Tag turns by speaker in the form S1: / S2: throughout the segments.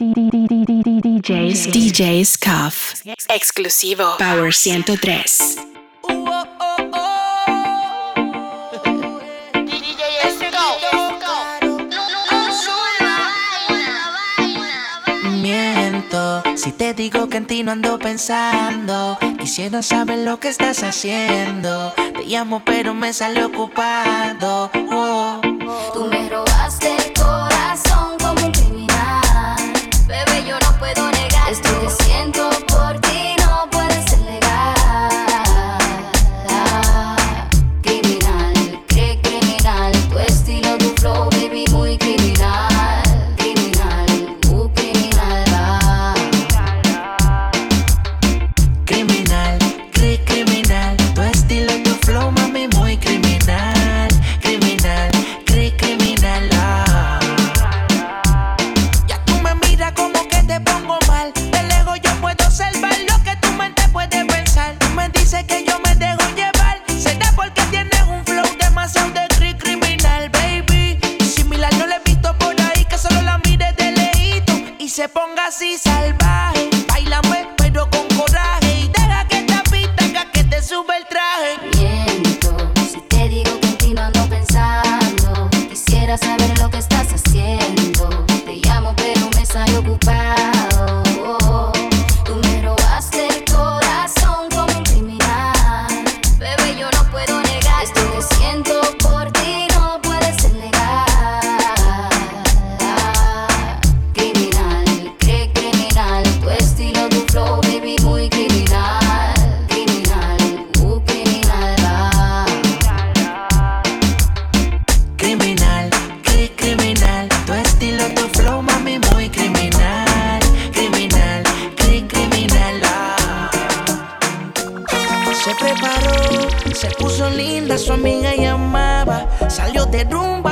S1: DJs, DJs Cuff. Exclusivo Power 103.
S2: Miento Si te digo que en ti no ando pensando, quisiera saber lo que estás haciendo. Te llamo pero me sale ocupado. preocupar. su amiga llamaba, salió de rumba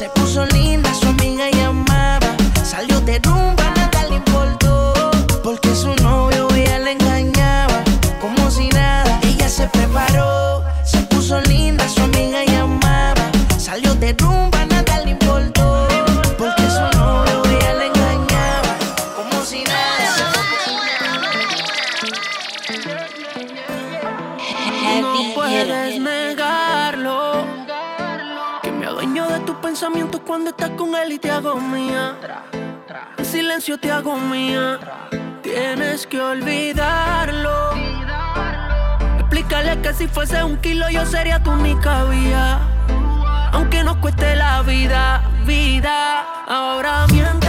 S2: Se puso Dueño de
S3: tus pensamientos cuando estás con él y te hago mía. En silencio te hago mía. Tienes que olvidarlo. Explícale que si fuese un kilo yo sería tu única vía. Aunque nos cueste la vida, vida. Ahora
S4: mientras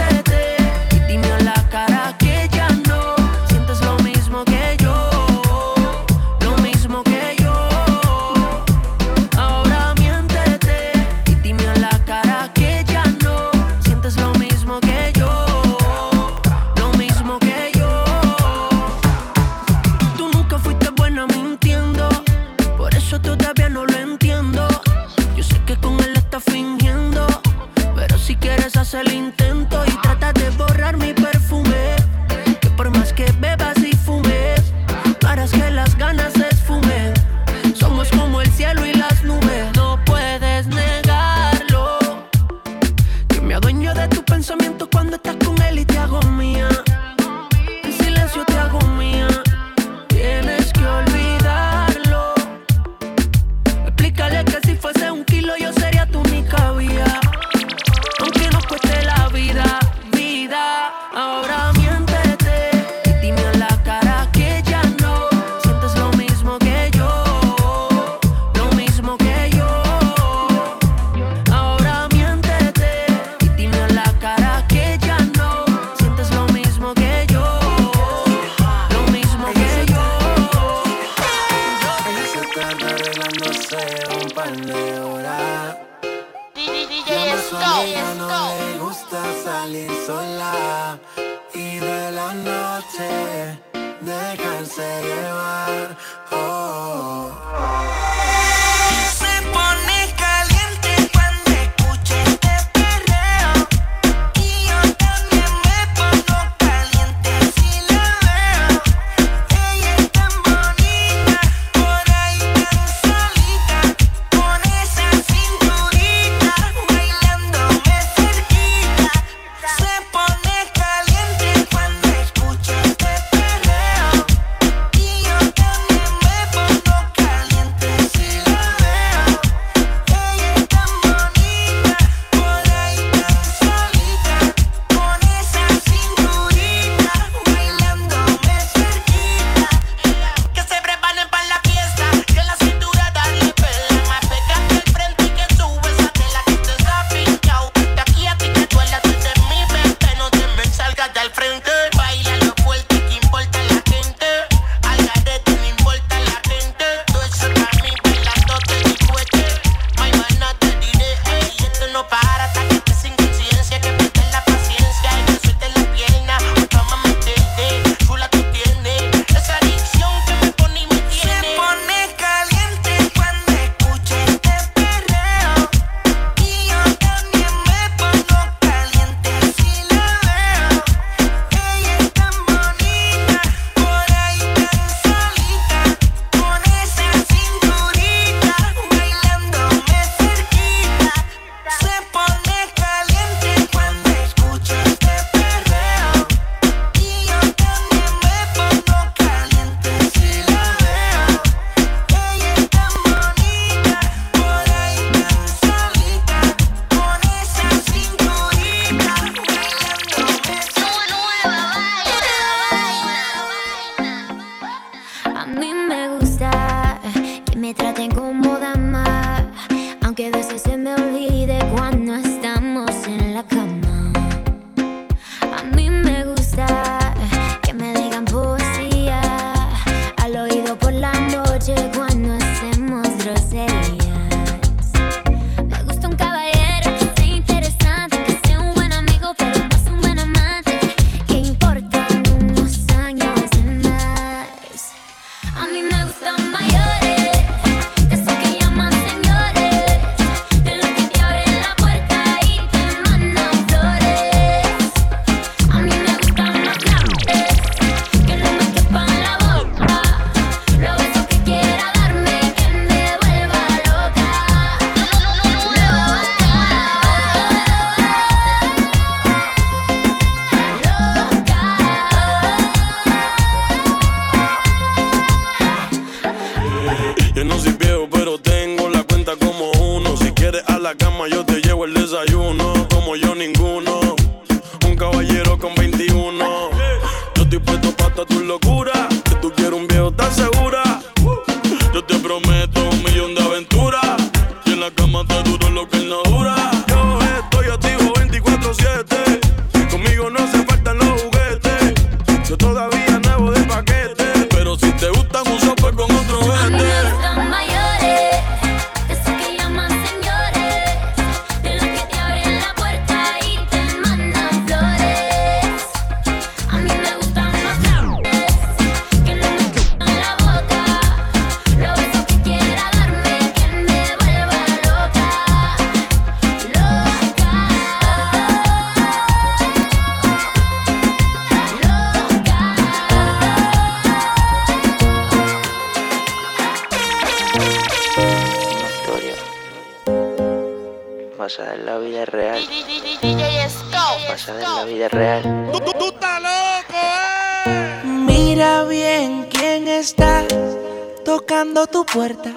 S2: puerta,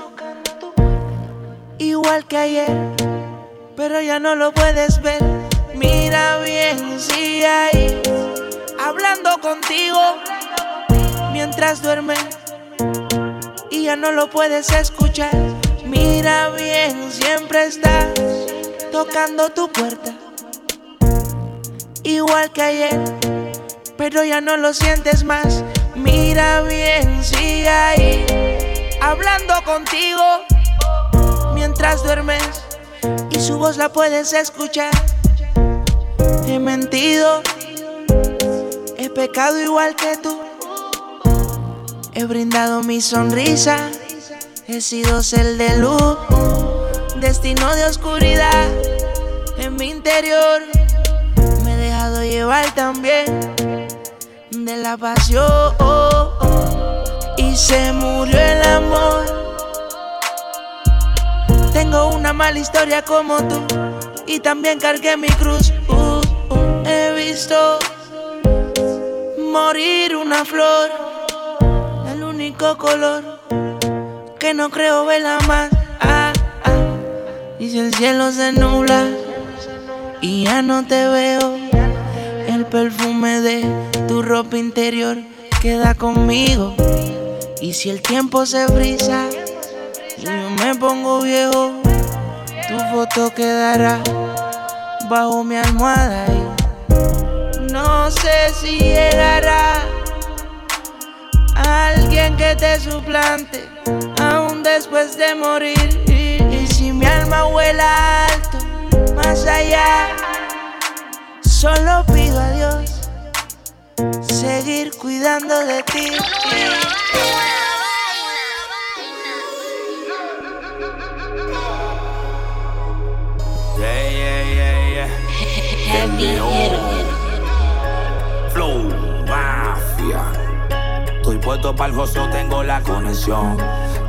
S2: igual que ayer, pero ya no lo puedes ver. Mira bien si hay hablando contigo mientras duermes y ya no lo puedes escuchar. Mira bien, siempre estás tocando tu puerta, igual que ayer, pero ya no lo sientes más. Mira bien si hay hablando contigo mientras duermes y su voz la puedes escuchar. He mentido, he pecado igual que tú. He brindado mi sonrisa, he sido el de luz, destino de oscuridad en mi interior. Me he dejado llevar también de la pasión y se murió el amor. Tengo una mala historia como tú y también cargué mi cruz. Uh, he visto morir una flor, el único color que no creo verla más. Y si el cielo se nubla y ya no te veo, el perfume de tu ropa interior queda conmigo. Y si el tiempo se brisa si yo me pongo viejo, tu foto quedará bajo mi almohada y no sé si llegará alguien que te suplante aún después de morir. Alma vuela alto, más allá, solo pido a Dios seguir cuidando de ti.
S5: Flow Mafia. Estoy puesto para el gozo, tengo la conexión.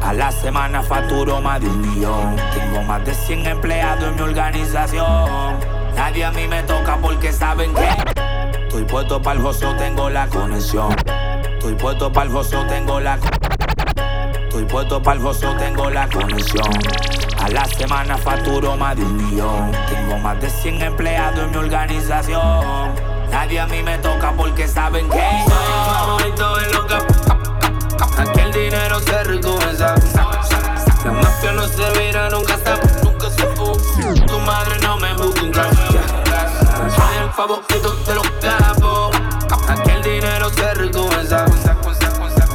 S5: A la semana facturo más de un millón. Tengo más de 100 empleados en mi organización. Nadie a mí me toca porque saben que. Estoy puesto para el gozo, tengo la conexión. Estoy puesto para el gozo, tengo la Estoy puesto para el gozo, tengo la conexión. A la semana facturo más de un millón. Tengo más de 100 empleados en mi organización. Nadie a mí me toca porque saben que soy en lo que. Dinero se recompensa. La mafia no se vira, nunca se, nunca. Tu madre no me busca un caso. Soy el favorito de los capos. Aquí el dinero se recompensa.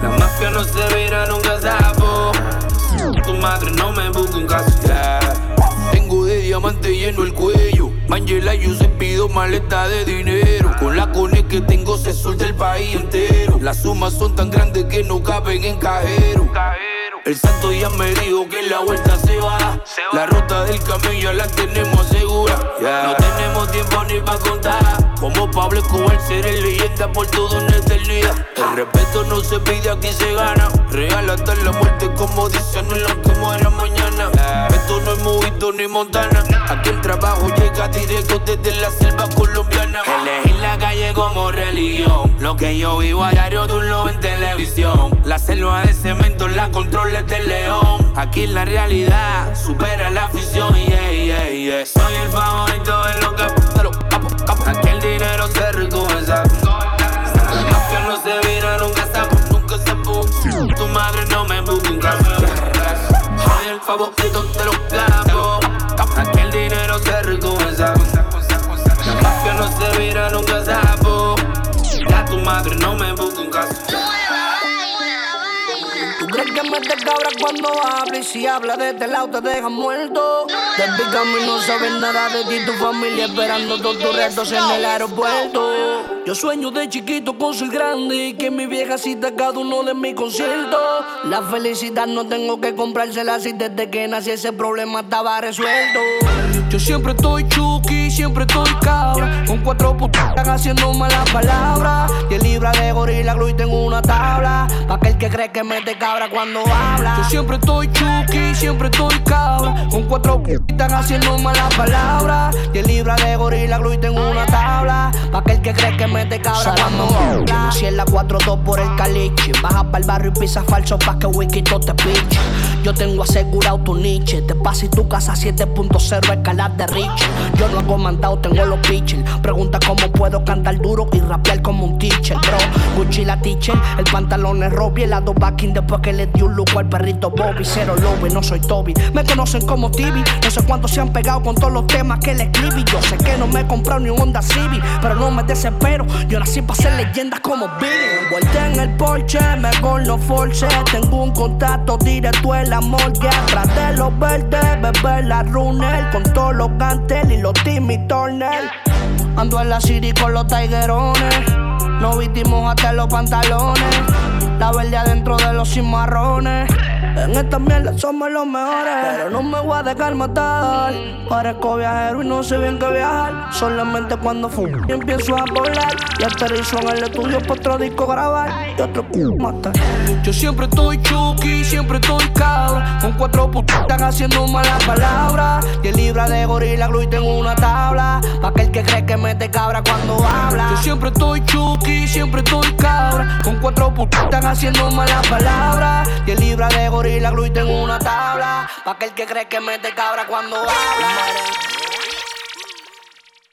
S5: La mafia no se vira, nunca sapo. Tu madre no me busca un caso. Tengo de diamante lleno el cuello. Mangela, yo se pido maleta de dinero. Con la cone que tengo se suelta el país entero. Las sumas son tan grandes que no caben en cajero. El santo ya me dijo que la vuelta se va. La ruta del camello la tenemos segura. No tenemos tiempo ni para contar. Como Pablo Escobar seré leyenda por toda una eternidad. El respeto no se pide, aquí se gana. Real hasta la muerte, como dicen, no lo que muera mañana. Esto no es movito ni montana. Aquí el trabajo llega directo desde la selva colombiana. Elegir la calle como religión. Lo que yo vivo a diario, tú lo ves en televisión. La selva de cemento la controla este león. Aquí la realidad supera la afición. Yeah, yeah, yeah. Soy el favorito de lo que Soy el favorito de los capos. Aquí el dinero se recompensa. La mafia no se vira, nunca se Ya tu madre no me busca un caso.
S6: ¿Tú crees que mete cabra cuando habla? Y si habla de este lado te deja muerto. Desde y no sabes nada de ti, tu familia esperando todos tus retos en el aeropuerto. Yo sueño de chiquito con ser grande y que mi vieja cita cada uno de mis conciertos. La felicidad no tengo que comprársela si desde que nací ese problema estaba resuelto. Yo siempre estoy chuki, siempre estoy cabra. Con cuatro putas haciendo malas palabras. Y el libra de gorila glue y tengo una tabla. Pa' aquel que cree que mete cabra cuando habla. Yo siempre estoy chuki, siempre estoy cabra. Con cuatro putas haciendo malas palabras. Y el libra de gorila glue y tengo una tabla. Pa' aquel que cree que mete cabra cuando habla. Si en la 4-2 por el caliche. Baja para el barrio y pisa falso pa' que wiki te piche. Yo tengo asegurado tu niche. Te pasa y tu casa 7.0 escalar de Rich. Yo no hago mandado, tengo los pitchers. Pregunta cómo puedo cantar duro y rapear como un teacher, bro. Gucci la teacher, el pantalón es Robbie, el lado backing después que le dio un lujo al perrito Bobby. Cero lobby, no soy Toby. Me conocen como Tibi. No sé cuántos se han pegado con todos los temas que le escribí. Yo sé que no me he comprado ni un Honda Civic, pero no me desespero. Yo nací para ser leyenda como Billy. Vuelta en el Porsche, me con los force. Tengo un contacto directo en el amor que atrás de los verdes, beber la runner con todos los gantel y los Timmy Turner. Ando en la city con los tiguerones, no vistimos hasta los pantalones, la verde adentro de los cimarrones. En esta mierda somos los mejores. Pero no me voy a dejar matar. Parezco viajero y no sé bien qué viajar. Solamente cuando fumo y empiezo a volar. Y aterrizo en el estudio para otro disco grabar. Y otro culo matar. Yo siempre estoy chuki, siempre estoy cabra. Con cuatro putas haciendo malas palabras. el libra de gorila glue y tengo una tabla. Pa' aquel que cree que mete cabra cuando habla. Yo siempre estoy chuki, siempre estoy cabra. Con cuatro putas haciendo malas palabras. el libra de gorila gorila gluten en una tabla. Pa' aquel que cree que mete cabra cuando habla.